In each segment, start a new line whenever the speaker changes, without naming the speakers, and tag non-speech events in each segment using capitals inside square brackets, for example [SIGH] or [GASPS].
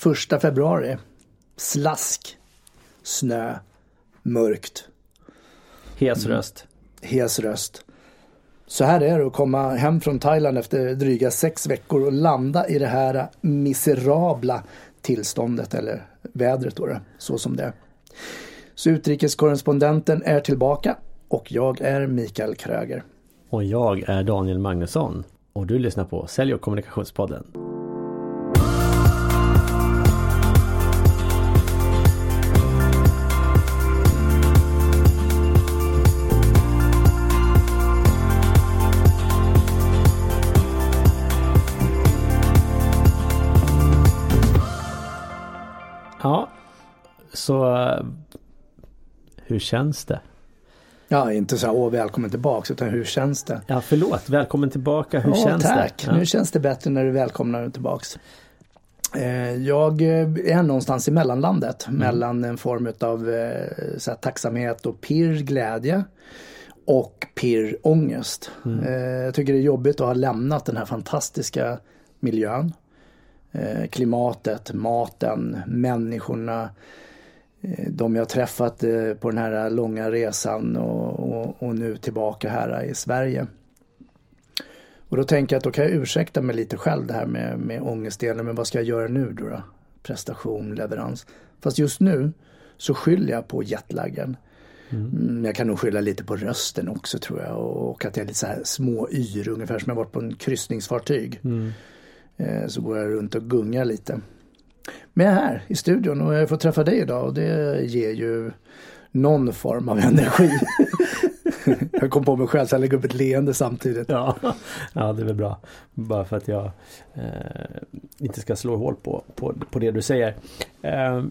Första februari. Slask. Snö. Mörkt.
Hes röst.
Hes röst. Så här är det att komma hem från Thailand efter dryga sex veckor och landa i det här miserabla tillståndet eller vädret då, så som det är. Så utrikeskorrespondenten är tillbaka och jag är Mikael Kröger.
Och jag är Daniel Magnusson och du lyssnar på Sälj och kommunikationspodden. Ja, så hur känns det?
Ja, inte så här, åh välkommen tillbaks, utan hur känns det?
Ja, förlåt, välkommen tillbaka, hur
ja,
känns
tack.
det?
Tack, ja. nu känns det bättre när du välkomnar tillbaks. Eh, jag är någonstans i mellanlandet, mm. mellan en form av eh, så här, tacksamhet och pirr, glädje och pirr, ångest. Mm. Eh, jag tycker det är jobbigt att ha lämnat den här fantastiska miljön. Klimatet, maten, människorna, Eh, de jag träffat eh, på den här långa resan och, och, och, nu tillbaka här i Sverige. Och då tänker jag att då kan jag ursäkta mig lite själv det här med, med ångestdelen. Men vad ska jag göra nu då, då? Prestation, leverans. Fast just nu så skyller jag på jetlaggen. Mm. mm. Jag kan nog skylla lite på rösten också tror jag och att jag är lite så här små yr ungefär som jag varit på en kryssningsfartyg. Mm. Eh, så går jag runt och gungar lite. Men jag är här i studion och jag får träffa dig idag och det ger ju någon form av energi. [LAUGHS] jag kom på mig själv så jag lägger upp ett leende samtidigt.
Ja, [LAUGHS] ja det är väl bra. Bara för att jag eh, inte ska slå hål på, på, på det du säger. Eh,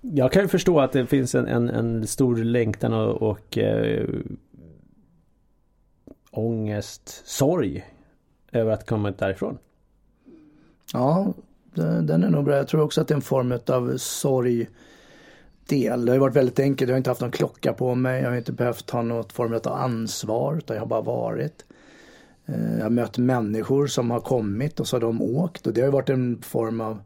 jag kan ju förstå att det finns en, en, en stor längtan och, och eh, ångest, sorg över att komma därifrån.
Ja, den är nog bra. Jag tror också att det är en form av sorg del. Det har varit väldigt enkelt. Jag har inte haft någon klocka på mig. Jag har inte behövt ta något form av ansvar utan jag har bara varit. Eh, jag har mött människor som har kommit och så har de åkt och det har varit en form av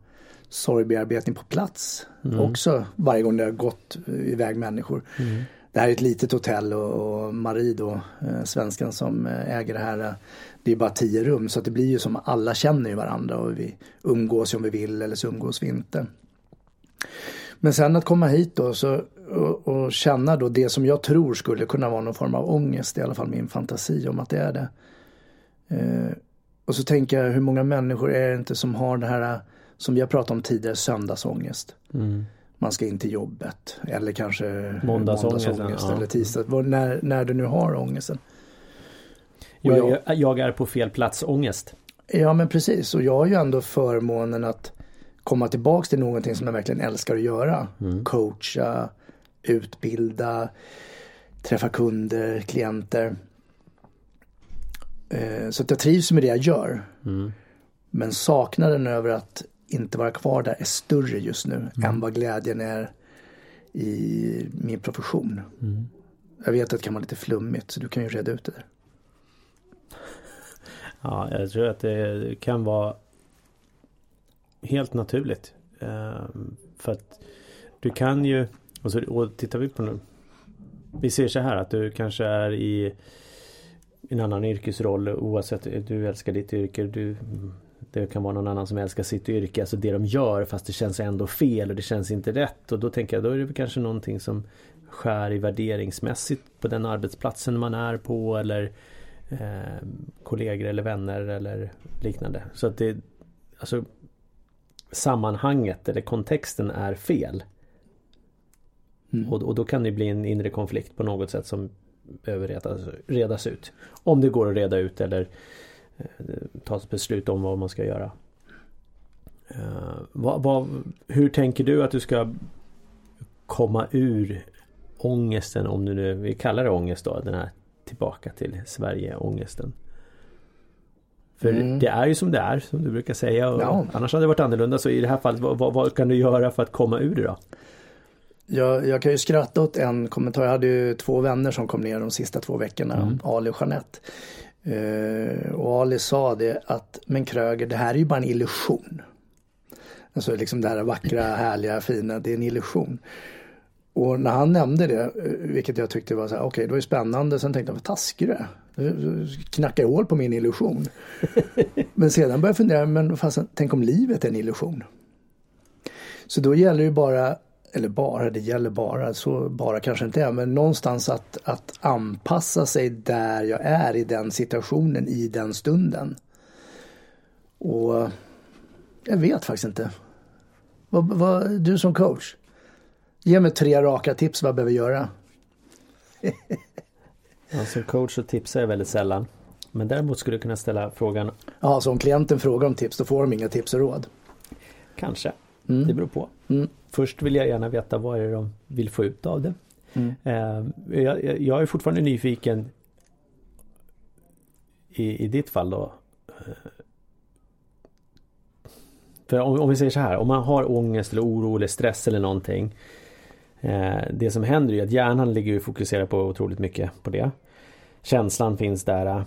sorgbearbetning på plats. Mm. Också varje gång det har gått iväg människor. Mm. Det här är ett litet hotell och, och Marie då, eh, svenskan som eh, äger det här eh, det är bara tio rum så det blir ju som alla känner ju varandra och vi umgås om vi vill eller så umgås vi inte. Men sen att komma hit då så, och, och, känna då det som jag tror skulle kunna vara någon form av ångest, i alla fall min fantasi om att det är det. Eh, och så tänker jag hur många människor är det inte som har det här eh, som vi har pratat om tidigare, söndagsångest. Mm. Man ska in till jobbet eller kanske måndagsångest, måndagsångest ja. eller tisdag, när, när du nu har ångesten.
Jag, jag, jag, är på fel plats ångest.
Ja men precis och jag har ju ändå förmånen att komma tillbaks till någonting som jag verkligen älskar att göra. Mm. Coacha, utbilda, träffa kunder, klienter. Eh, så att jag trivs med det jag gör. Mm. Men saknaden över att inte vara kvar där är större just nu mm. än vad glädjen är i min profession. Mm. Jag vet att det kan vara lite flummigt så du kan ju reda ut det där. [LAUGHS]
Ja, jag tror att det kan vara helt naturligt. Ehm, för att du kan ju, och, så, och tittar vi på nu. Vi ser så här att du kanske är i en annan yrkesroll oavsett du älskar ditt yrke. Du, det kan vara någon annan som älskar sitt yrke, alltså det de gör fast det känns ändå fel och det känns inte rätt. Och då tänker jag då är det kanske någonting som skär i värderingsmässigt på den arbetsplatsen man är på eller eh, kollegor eller vänner eller liknande. Så att det alltså sammanhanget eller kontexten är fel. Mm. Och, och, då kan det bli en inre konflikt på något sätt som behöver redas, redas ut. Om det går att reda ut eller tas beslut om vad man ska göra. Uh, vad, vad, hur tänker du att du ska komma ur ångesten om du nu, vi kallar det ångest då, den här tillbaka till Sverige-ångesten. För mm. det är ju som det är, som du brukar säga. Ja. Annars hade det varit annorlunda. Så i det här fallet, vad, vad, kan du göra för att komma ur det då?
Jag, jag kan ju skratta åt en kommentar. Jag hade ju två vänner som kom ner de sista två veckorna, mm. Ali och Jeanette. Uh, och Ali sa det att, men Kröger, det här är ju bara en illusion. Alltså liksom det här vackra, härliga, fina, det är en illusion. Och när han nämnde det, eh, vilket jag tyckte var så här, okej okay, det var ju spännande, sen tänkte jag vad taskig du är. Knackar hål på min illusion. [LAUGHS] men sedan började jag fundera, men fast, tänk om livet är en illusion? Så då gäller det bara, eller bara, det gäller bara, så bara kanske inte är, men någonstans att, att anpassa sig där jag är i den situationen, i den stunden. Och jag vet faktiskt inte. Vad, vad, du som coach, ge mig tre raka tips vad jag behöver göra. [LAUGHS]
ja, som coach så tipsar jag väldigt sällan. Men däremot skulle du kunna ställa frågan.
Ja, så om klienten frågar om tips då får de inga tips och råd.
Kanske. Mm. Det beror på. Mm. Först vill jag gärna veta vad är det de vill få ut av det. Mm. Eh, jag, jag, är fortfarande nyfiken i, i ditt fall då. Eh, för om, om, vi säger så här, om man har ångest eller oro eller stress eller någonting. Eh, det som händer är att hjärnan ligger och fokuserar på otroligt mycket på det. Känslan finns där.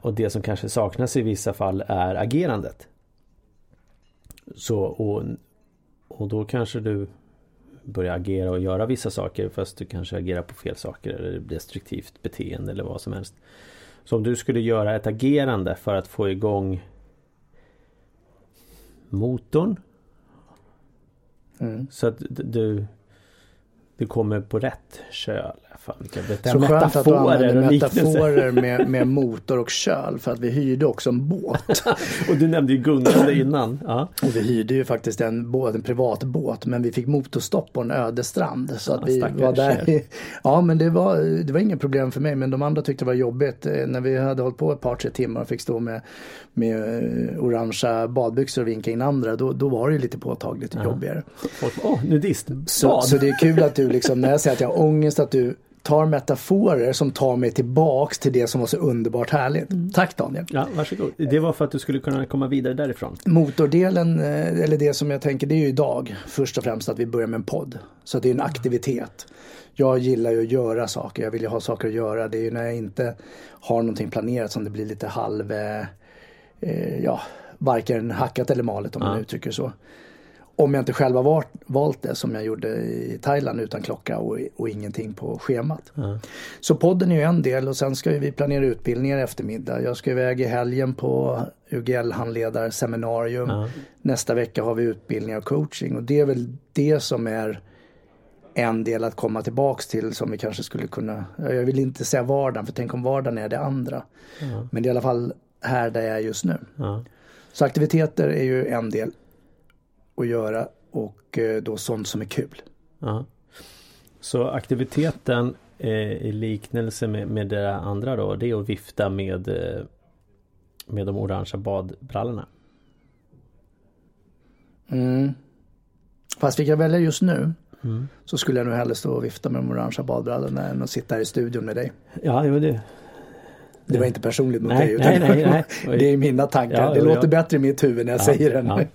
Och det som kanske saknas i vissa fall är agerandet. Så, och, och då kanske du börjar agera och göra vissa saker fast du kanske agerar på fel saker eller destruktivt beteende eller vad som helst. Så om du skulle göra ett agerande för att få igång motorn. Mm. Så att du du kommer på rätt köl. Fan, vilka
så skönt att du använder metaforer med, med motor och köl för att vi hyrde också en båt. [LAUGHS]
och du nämnde ju gungande innan. Ja.
Och vi hyrde ju faktiskt en, båt, en privat båt men vi fick motorstopp på en öde strand. Så att vi var där. ja men det var, det var inget problem för mig men de andra tyckte det var jobbigt. Eh, när vi hade hållit på ett par tre timmar och fick stå med, med eh, orangea badbyxor och vinka in andra då, då var det lite påtagligt ja. jobbigare.
Åh, oh, nudist.
Så, så det är kul att du liksom när jag säger att jag har ångest att du tar metaforer som tar mig tillbaks till det som var så underbart härligt. Mm. Tack Daniel!
Ja, varsågod. Det var för att du skulle kunna komma vidare därifrån.
Motordelen, eh, eller det som jag tänker, det är ju idag först och främst att vi börjar med en podd. Så det är en aktivitet. Jag gillar ju att göra saker, jag vill ju ha saker att göra. Det är ju när jag inte har någonting planerat som det blir lite halv, eh, eh ja, varken hackat eller malet om ja. man uttrycker så. Om jag inte själv har valt det som jag gjorde i Thailand utan klocka och, och ingenting på schemat. Mm. Så podden är ju en del och sen ska vi planera utbildningar eftermiddag. Jag ska iväg i helgen på UGL-handledarseminarium. Mm. Nästa vecka har vi utbildning och coaching och det är väl det som är en del att komma tillbaks till som vi kanske skulle kunna, jag vill inte säga vardagen för tänk om vardagen är det andra. Mm. Men det är i alla fall här där jag är just nu. Så aktiviteter är ju en del att göra och eh, då sånt som är kul.
Ja. Så aktiviteten eh, i liknelse med, med det andra då det är att vifta med eh, med de orangea badbrallorna.
Mm. Fast fick jag välja just nu mm. så skulle jag nog hellre stå och vifta med de orangea badbrallorna än att sitta här i studion med dig.
Ja, det var det.
Det var inte personligt mot nej, dig utan nej, nej, nej. det är mina tankar. Ja, det låter jag... bättre i mitt huvud när jag ja, säger det.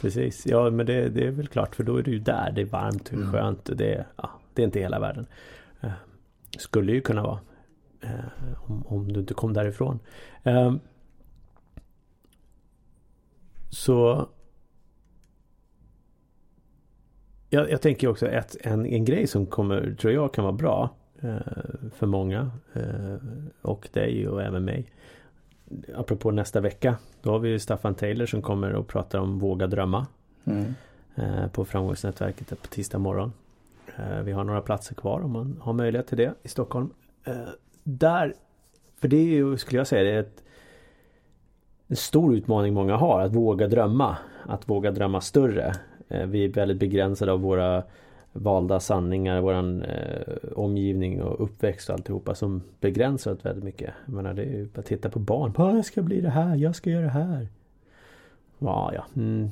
Precis, ja men det, det, är väl klart för då är du ju där. Det är varmt, det är mm. skönt. Det är, ja, det är inte hela världen. Uh, skulle ju kunna vara. Uh, om, om du inte kom därifrån. Uh, så jag, jag, tänker också att en, en grej som kommer, tror jag kan vara bra för många och dig och även mig apropå nästa vecka. Då har vi Staffan Taylor som kommer och pratar om Våga drömma. Mm. Eh, på Framgångsnätverket på tisdag morgon. Eh, vi har några platser kvar om man har möjlighet till det i Stockholm. Eh, där, för det är ju, skulle jag säga, det är ett, en stor utmaning många har. Att våga drömma. Att våga drömma större. Vi är väldigt begränsade av våra valda sanningar, våran eh, omgivning och uppväxt och alltihopa som begränsar oss väldigt mycket. Jag menar det är ju bara att titta på barn. Ah, jag ska bli det här, jag ska göra det här. Ja, ja. Mm.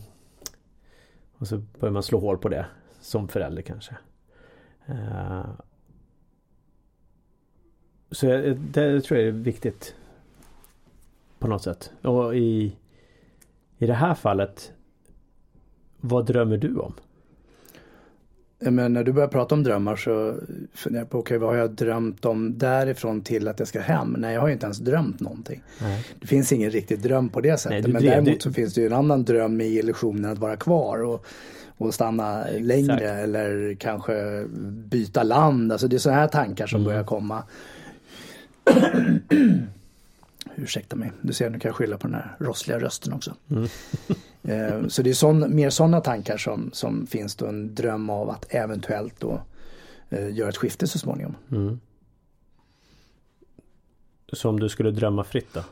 Och så börjar man slå hål på det som förälder kanske. Uh, så det, det tror jag är viktigt. På något sätt. Och i, i det här fallet Vad drömmer du om?
Men när du börjar prata om drömmar så funderar jag på, okay, vad har jag drömt om därifrån till att jag ska hem? Nej, jag har ju inte ens drömt någonting. Nej. Det finns ingen riktig dröm på det sättet. Nej, men däremot så finns det ju en annan dröm i illusionen att vara kvar och, och stanna Exakt. längre eller kanske byta land. Alltså det är sådana här tankar som mm. börjar komma. [CLEARS THROAT] Ursäkta mig, du ser nu kan jag skylla på den här rossliga rösten också. Mm. [LAUGHS] Eh, så det är sån, mer sådana tankar som, som finns då en dröm av att eventuellt då eh, göra ett skifte så småningom. Mm.
Så om du skulle drömma fritt då?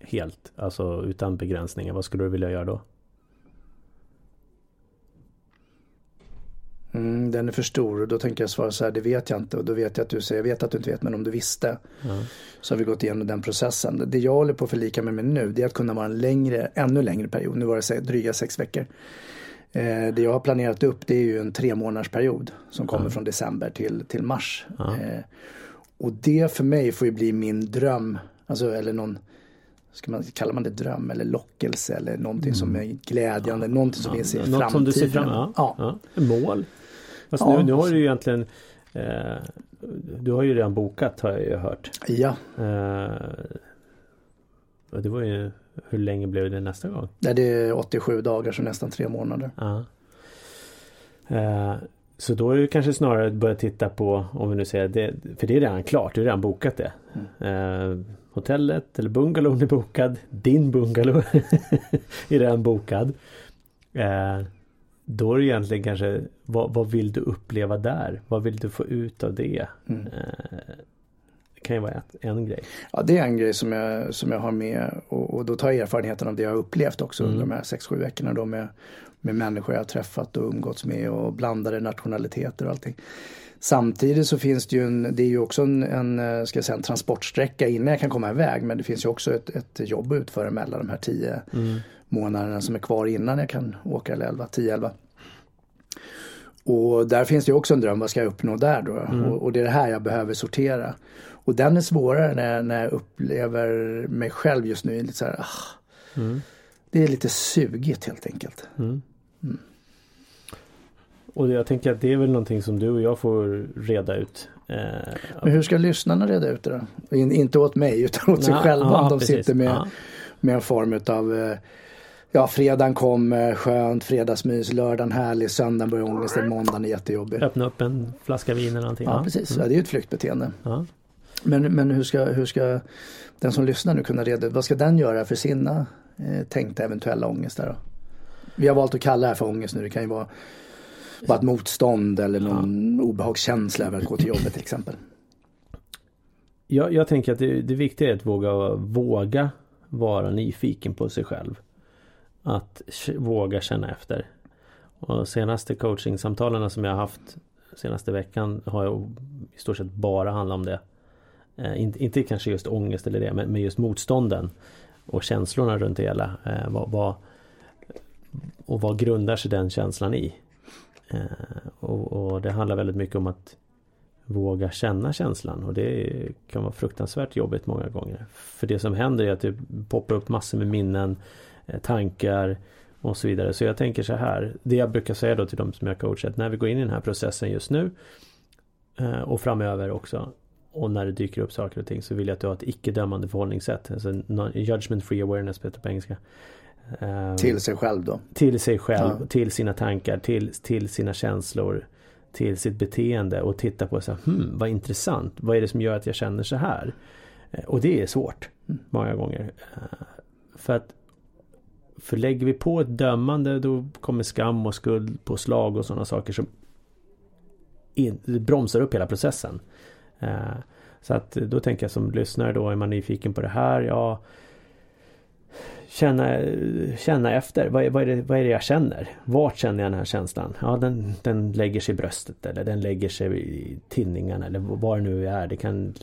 Helt, alltså utan begränsningar, vad skulle du vilja göra då?
Mm, den är för stor och då tänker jag svara så här, det vet jag inte och då vet jag att du säger, jag vet att du inte vet men om du visste. Mm. Så har vi gått igenom den processen. Det jag håller på att förlika mig med nu det är att kunna vara en längre, ännu längre period. Nu var det dryga sex veckor. Eh, det jag har planerat upp det är ju en tre månaders period som kommer mm. från december till, till mars. Eh, och det för mig får ju bli min dröm, alltså eller någon ska man, kallar man det dröm eller lockelse eller någonting mm. som är glädjande, ja. någonting som ja. finns i framtiden. Något som du ser fram
emot? Ja. ja. Mål? Fast ja. nu, nu har du ju egentligen eh, Du har ju redan bokat har jag ju hört.
Ja.
Eh, det var ju Hur länge blev det nästa gång?
Nej, det är 87 dagar så nästan tre månader.
Ja. Eh, så då är det kanske snarare att börja titta på om vi nu säger det För det är redan klart, du har redan bokat det. Mm. Eh, hotellet eller bungalowen är bokad. Din bungalow [LAUGHS] är redan bokad. Då är det egentligen kanske vad, vad, vill du uppleva där? Vad vill du få ut av det? Mm. Eh, det kan ju vara en grej.
Ja det är en grej som jag, som jag har med och, och då tar jag erfarenheten av det jag har upplevt också mm. under de här 6-7 veckorna då med, med människor jag har träffat och umgåtts med och blandade nationaliteter och allting. Samtidigt så finns det ju en, det är ju också en, en, eh, ska jag säga, en transportsträcka innan jag kan komma iväg men det finns ju också ett, ett jobb att utföra mellan de här tio mm. Månaderna som är kvar innan jag kan åka, eller 11, 10-11. Och där finns det också en dröm, vad ska jag uppnå där då? Mm. Och, och, det är det här jag behöver sortera. Och den är svårare när, när jag upplever mig själv just nu. Lite så här, ah, mm. Det är lite sugigt helt enkelt. Mm. mm.
Och jag tänker att det är väl någonting som du och jag får reda ut.
Eh, Men hur ska lyssnarna reda ut det då? In, inte åt mig utan åt sig själva om de precis. sitter med, ja. med en form av eh, Ja, fredagen kom skönt, fredagsmys, lördagen härlig, söndagen börjar ångesten, måndagen är jättejobbig.
Öppna upp en flaska vin eller någonting.
Ja, ja. precis. Mm. Ja, det är ju ett flyktbeteende. Ja. Men, men hur, ska, hur ska den som lyssnar nu kunna reda ut, vad ska den göra för sina eh, tänkta eventuella ångestar då? Vi har valt att kalla det här för ångest nu, det kan ju vara bara ett motstånd eller någon ja. obehagskänsla över att gå till jobbet till exempel.
Jag, jag tänker att det, det viktiga är att våga, våga vara nyfiken på sig själv. Att våga känna efter. Och senaste coachingsamtalen som jag har haft senaste veckan har jag i stort sett bara handlat om det. Eh, inte, inte kanske just ångest eller det, men, men just motstånden och känslorna runt det hela. Eh, vad, vad, och vad grundar sig den känslan i? Eh, och, och, det handlar väldigt mycket om att våga känna känslan och det kan vara fruktansvärt jobbigt många gånger. För det som händer är att det poppar upp massor med minnen, tankar och så vidare. Så jag tänker så här, det jag brukar säga då till de som jag coachat, när vi går in i den här processen just nu eh, och framöver också och när det dyker upp saker och ting så vill jag att du har ett icke-dömande förhållningssätt. Alltså judgment free awareness på engelska.
Ehm, till sig själv då?
Till sig själv, ja. till sina tankar, till, till sina känslor, till sitt beteende och titta på så här, hmm, vad intressant, vad är det som gör att jag känner så här? Eh, och det är svårt mm. många gånger. Eh, för att för lägger vi på ett dömande då kommer skam och skuld på slag och sådana saker som in, bromsar upp hela processen. Eh, så att då tänker jag som lyssnare då, är man nyfiken på det här, ja känna, känna efter. Vad är, vad, är det, vad är det jag känner? Vart känner jag den här känslan? Ja, den, den lägger sig i bröstet eller den lägger sig i tinningarna eller var det nu är. Det kan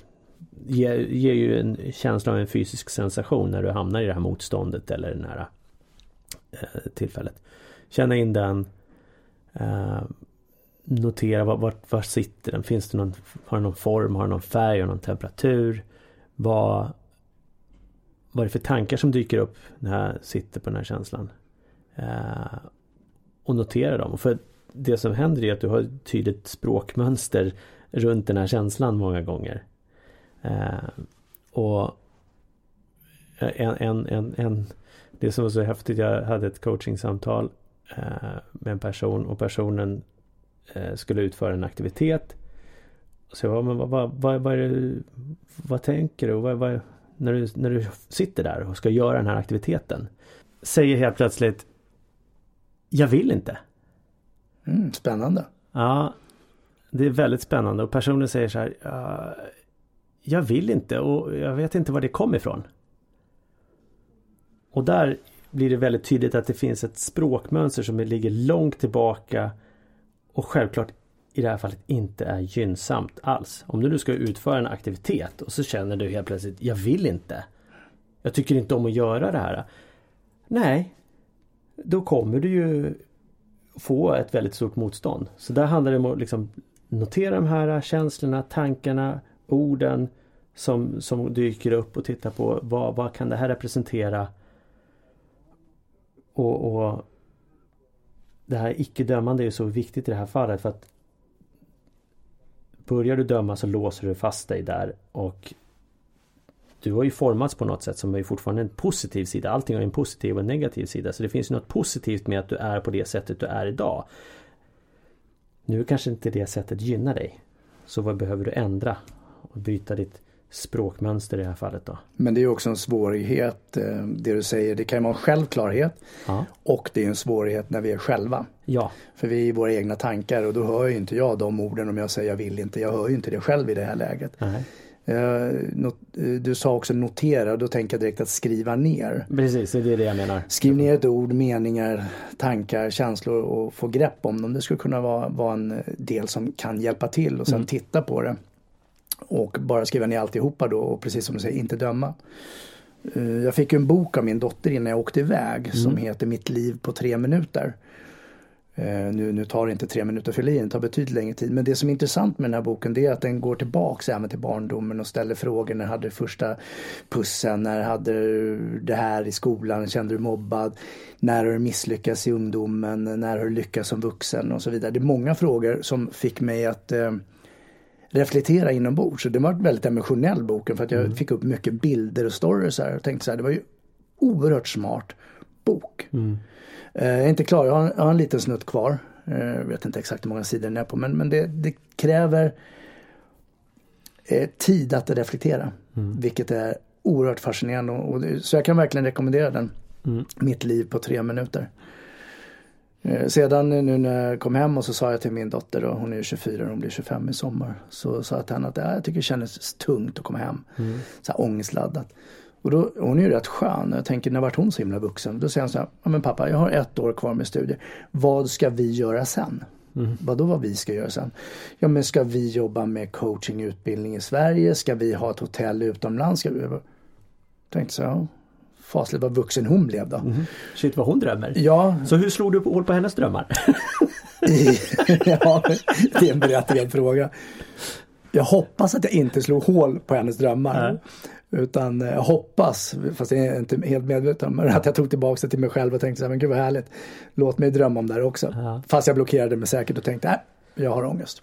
ge, ge ju en känsla av en fysisk sensation när du hamnar i det här motståndet eller den här Eh, tillfället. Känna in den. Eh, notera var, var, var sitter den? Finns det någon, har den någon form? Har den någon färg? Har någon temperatur? Vad vad är det för tankar som dyker upp när jag sitter på den här känslan? Eh, och notera dem. För det som händer är att du har ett tydligt språkmönster runt den här känslan många gånger. Eh, och en, en, en, en, det som var så häftigt, jag hade ett coachingsamtal eh, med en person och personen eh, skulle utföra en aktivitet. Så jag bara, men vad, vad, vad, vad, det, vad tänker du? Vad, vad, när du? När du sitter där och ska göra den här aktiviteten. Säger helt plötsligt Jag vill inte.
Mm, spännande.
Ja, det är väldigt spännande och personen säger så här. Jag vill inte och jag vet inte var det kom ifrån. Och där blir det väldigt tydligt att det finns ett språkmönster som ligger långt tillbaka och självklart i det här fallet inte är gynnsamt alls. Om du nu ska utföra en aktivitet och så känner du helt plötsligt Jag vill inte. Jag tycker inte om att göra det här. Nej, då kommer du ju få ett väldigt stort motstånd. Så där handlar det om att liksom notera de här känslorna, tankarna, orden som, som dyker upp och titta på vad, vad kan det här representera? Och, och det här icke-dömande är så viktigt i det här fallet för att Börjar du döma så låser du fast dig där och Du har ju formats på något sätt som är fortfarande en positiv sida. Allting har en positiv och en negativ sida. Så det finns ju något positivt med att du är på det sättet du är idag. Nu kanske inte det sättet gynnar dig. Så vad behöver du ändra? Och byta ditt språkmönster i det här fallet då.
Men det är också en svårighet, eh, det du säger, det kan vara en självklarhet ja. och det är en svårighet när vi är själva.
Ja.
För vi är i våra egna tankar och då hör ju inte jag de orden om jag säger jag vill inte. Jag hör ju inte det själv i det här läget.
Nej.
Eh, du sa också notera och då tänker jag direkt att skriva ner.
Precis, det är det jag menar.
Skriv ner ett ord, meningar, tankar, känslor och få grepp om dem. Det skulle kunna vara, vara en del som kan hjälpa till och sen mm. titta på det. Och bara skriva ner alltihopa då och precis som du säger inte döma. Eh, jag fick en bok av min dotter innan jag åkte iväg mm. som heter Mitt liv på tre minuter. Uh, nu, nu tar det inte tre minuter för livet, det tar betydligt längre tid. Men det som är intressant med den här boken det är att den går tillbaks även till barndomen och ställer frågor. När hade du första pussen? När hade du det här i skolan? Kände du mobbad? När har du misslyckats i ungdomen? När har du lyckats som vuxen? Och så vidare. Det är många frågor som fick mig att uh, reflektera inombords. Så det var väldigt emotionell boken för att jag mm. fick upp mycket bilder och stories här. Jag tänkte så här, det var ju oerhört smart bok.
Mm.
Eh, jag är inte klar, jag har, jag har en liten snutt kvar. Eh, jag vet inte exakt hur många sidor den är på men, men det, det kräver eh, tid att reflektera.
Mm.
Vilket är oerhört fascinerande. Och, och, så jag kan verkligen rekommendera den.
Mm.
Mitt liv på tre minuter. Eh, sedan nu när jag kom hem och så sa jag till min dotter, då, hon är 24 och hon blir 25 i sommar. Så sa jag till henne att jag tycker det kändes tungt att komma hem.
Mm.
Så här ångestladdat. Och då, hon är ju rätt skön. Jag tänker, när vart hon så himla vuxen? Då säger hon så här, ja men pappa jag har ett år kvar med studier. Vad ska vi göra sen?
Mm.
Vadå vad vi ska göra sen? Ja men ska vi jobba med coaching utbildning i Sverige? Ska vi ha ett hotell utomlands? Ska vi... Jag tänkte så här, fasligt vad vuxen hon blev då.
Mm. Shit vad hon drömmer.
Ja.
Så hur slog du hål på hennes drömmar? [LAUGHS]
ja, det är en berättigad fråga. Jag hoppas att jag inte slog hål på hennes drömmar.
Mm.
Utan jag hoppas, fast jag är inte helt medveten om att jag tog tillbaka det till mig själv och tänkte så här, men gud vad härligt. Låt mig drömma om det här också.
Ja.
Fast jag blockerade mig säkert och tänkte, nej, jag har ångest.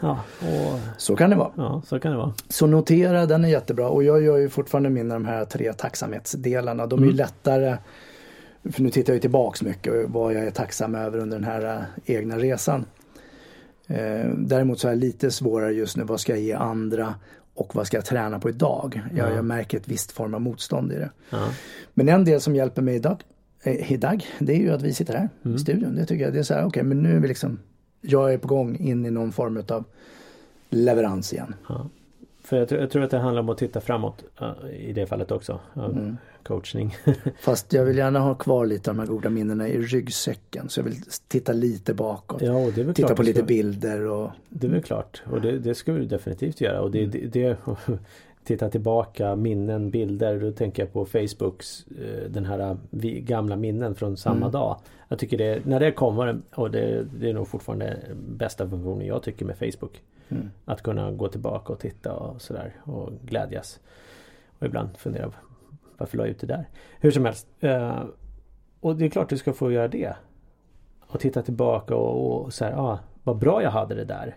Ja, och...
Så kan det vara.
Ja, så kan det vara.
Så notera, den är jättebra och jag gör ju fortfarande mina de här tre tacksamhetsdelarna. De är
Mm.
lättare, för nu tittar jag tillbaks mycket och vad jag är tacksam över under den här äh, egna resan. Eh, däremot så är det lite svårare just nu, vad ska jag ge andra och vad ska jag träna på idag? Jag,
Ja.
jag märker ett visst form av motstånd i det.
Ja.
Men en del som hjälper mig idag, eh, idag det är ju att vi sitter här
Mm.
i studion. Det tycker jag, det är så här, okej men nu är vi liksom, jag är på gång in i någon form av leverans igen.
Ja. För jag, tror- jag tror att det handlar om att titta framåt i det fallet också.
Mm.
Coachning. [LAUGHS]
Fast jag vill gärna ha kvar lite av de här goda minnena i ryggsäcken. Så jag vill titta lite bakåt.
ja, och det är väl
titta
klart
på lite bilder och
Det är väl klart. Och det, det ska vi definitivt göra. Och det,
Mm.
det, det Titta tillbaka, minnen, bilder. Då tänker jag på Facebooks eh, Den här eh, gamla minnen från samma
Mm.
dag. Jag tycker det, när det kommer och det, det är nog fortfarande bästa funktionen jag tycker med Facebook.
Mm.
Att kunna gå tillbaka och titta och sådär och glädjas. Och ibland fundera varför la jag ut det där? Hur som helst. Eh, och det är klart du ska få göra det. och titta tillbaka och, och så här, ah, vad bra jag hade det där.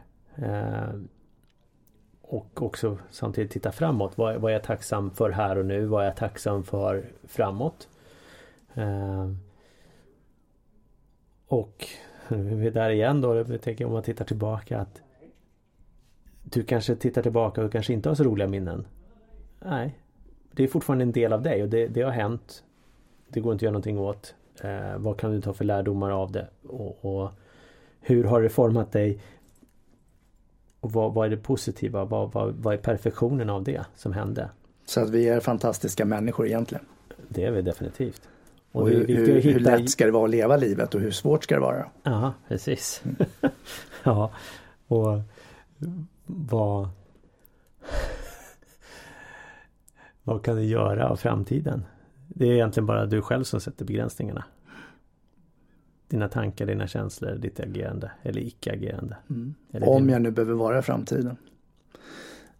Och också samtidigt titta framåt. Vad, vad är jag tacksam för här och nu? Vad är jag tacksam för framåt? Eh, och vi är där igen då. Jag tänker om man tittar tillbaka att du kanske tittar tillbaka och kanske inte har så roliga minnen. Nej. Det är fortfarande en del av dig och det, det har hänt. Det går inte att göra någonting åt. Eh, vad kan du ta för lärdomar av det? Och, och hur har det format dig? Och vad, vad är det positiva? Vad, vad, vad är perfektionen av det som hände?
Så att vi är fantastiska människor egentligen.
Det är vi definitivt.
Och, och hur, vi, hur, hitta... hur, lätt ska det vara att leva livet och hur svårt ska det vara?
Ja, precis. Mm. [LAUGHS] ja, och vad vad kan du göra av framtiden? Det är egentligen bara du själv som sätter begränsningarna. Dina tankar, dina känslor, ditt agerande eller icke-agerande.
Mm. Om din... jag nu behöver vara i framtiden.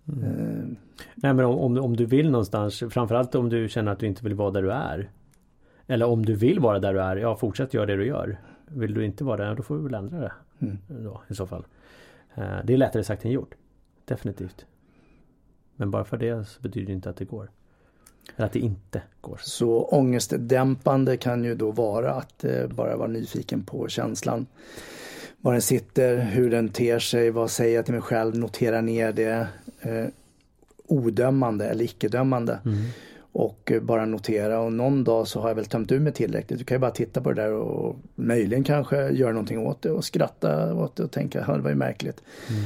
Mm. Uh... Nej men om, om du vill någonstans, framförallt om du känner att du inte vill vara där du är. Eller om du vill vara där du är, ja fortsätt göra det du gör. Vill du inte vara där, då får vi väl ändra det. Mm. Då, I så fall. Uh, det är lättare sagt än gjort. Definitivt. Men bara för det så betyder det inte att det går. Eller att det inte går.
Så ångestdämpande kan ju då vara att eh, bara vara nyfiken på känslan. Var den sitter, hur den ter sig, vad säger jag till mig själv, notera ner det. Eh, odömande eller icke-dömande. Mm. Och eh, bara notera och någon dag så har jag väl tömt ur mig tillräckligt. Du kan ju bara titta på det där och möjligen kanske göra någonting åt det och skratta åt det och tänka, det var ju märkligt. Mm.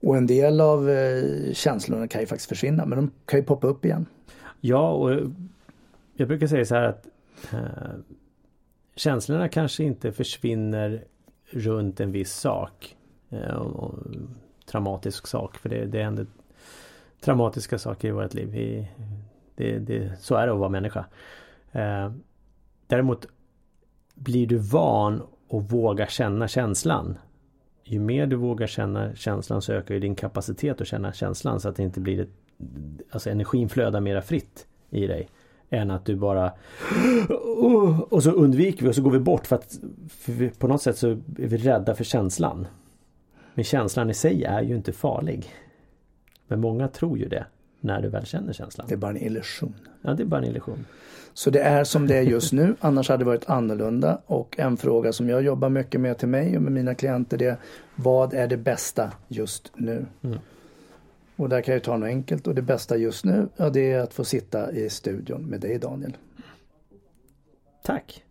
Och en del av eh, känslorna kan ju faktiskt försvinna men de kan ju poppa upp igen.
Ja, och jag brukar säga så här att eh, känslorna kanske inte försvinner runt en viss sak. Eh, och, och, traumatisk sak, för det, det händer traumatiska saker i vårt liv. Vi, det, det, så är det att vara människa. Eh, däremot blir du van och vågar känna känslan. Ju mer du vågar känna känslan så ökar ju din kapacitet att känna känslan så att det inte blir ett alltså energin flödar mera fritt i dig. Än att du bara [GASPS] och så undviker vi och så går vi bort för att för vi, på något sätt så är vi rädda för känslan. Men känslan i sig är ju inte farlig. Men många tror ju det när du väl känner känslan.
Det är bara en illusion.
Ja, det är bara en illusion.
Så det är som det är just nu, [LAUGHS] annars hade det varit annorlunda. Och en fråga som jag jobbar mycket med till mig och med mina klienter det är Vad är det bästa just nu? Mm. Och där kan jag ta något enkelt och det bästa just nu, ja, det är att få sitta i studion med dig Daniel.
Tack!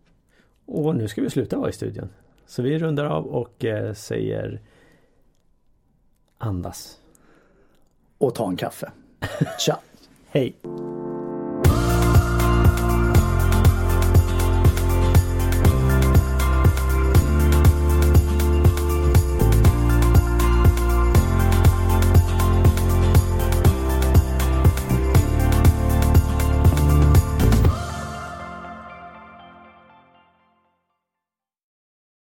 Och nu ska vi sluta vara i studion. Så vi rundar av och eh, säger andas.
Och ta en kaffe. Tja! [LAUGHS]
Hej!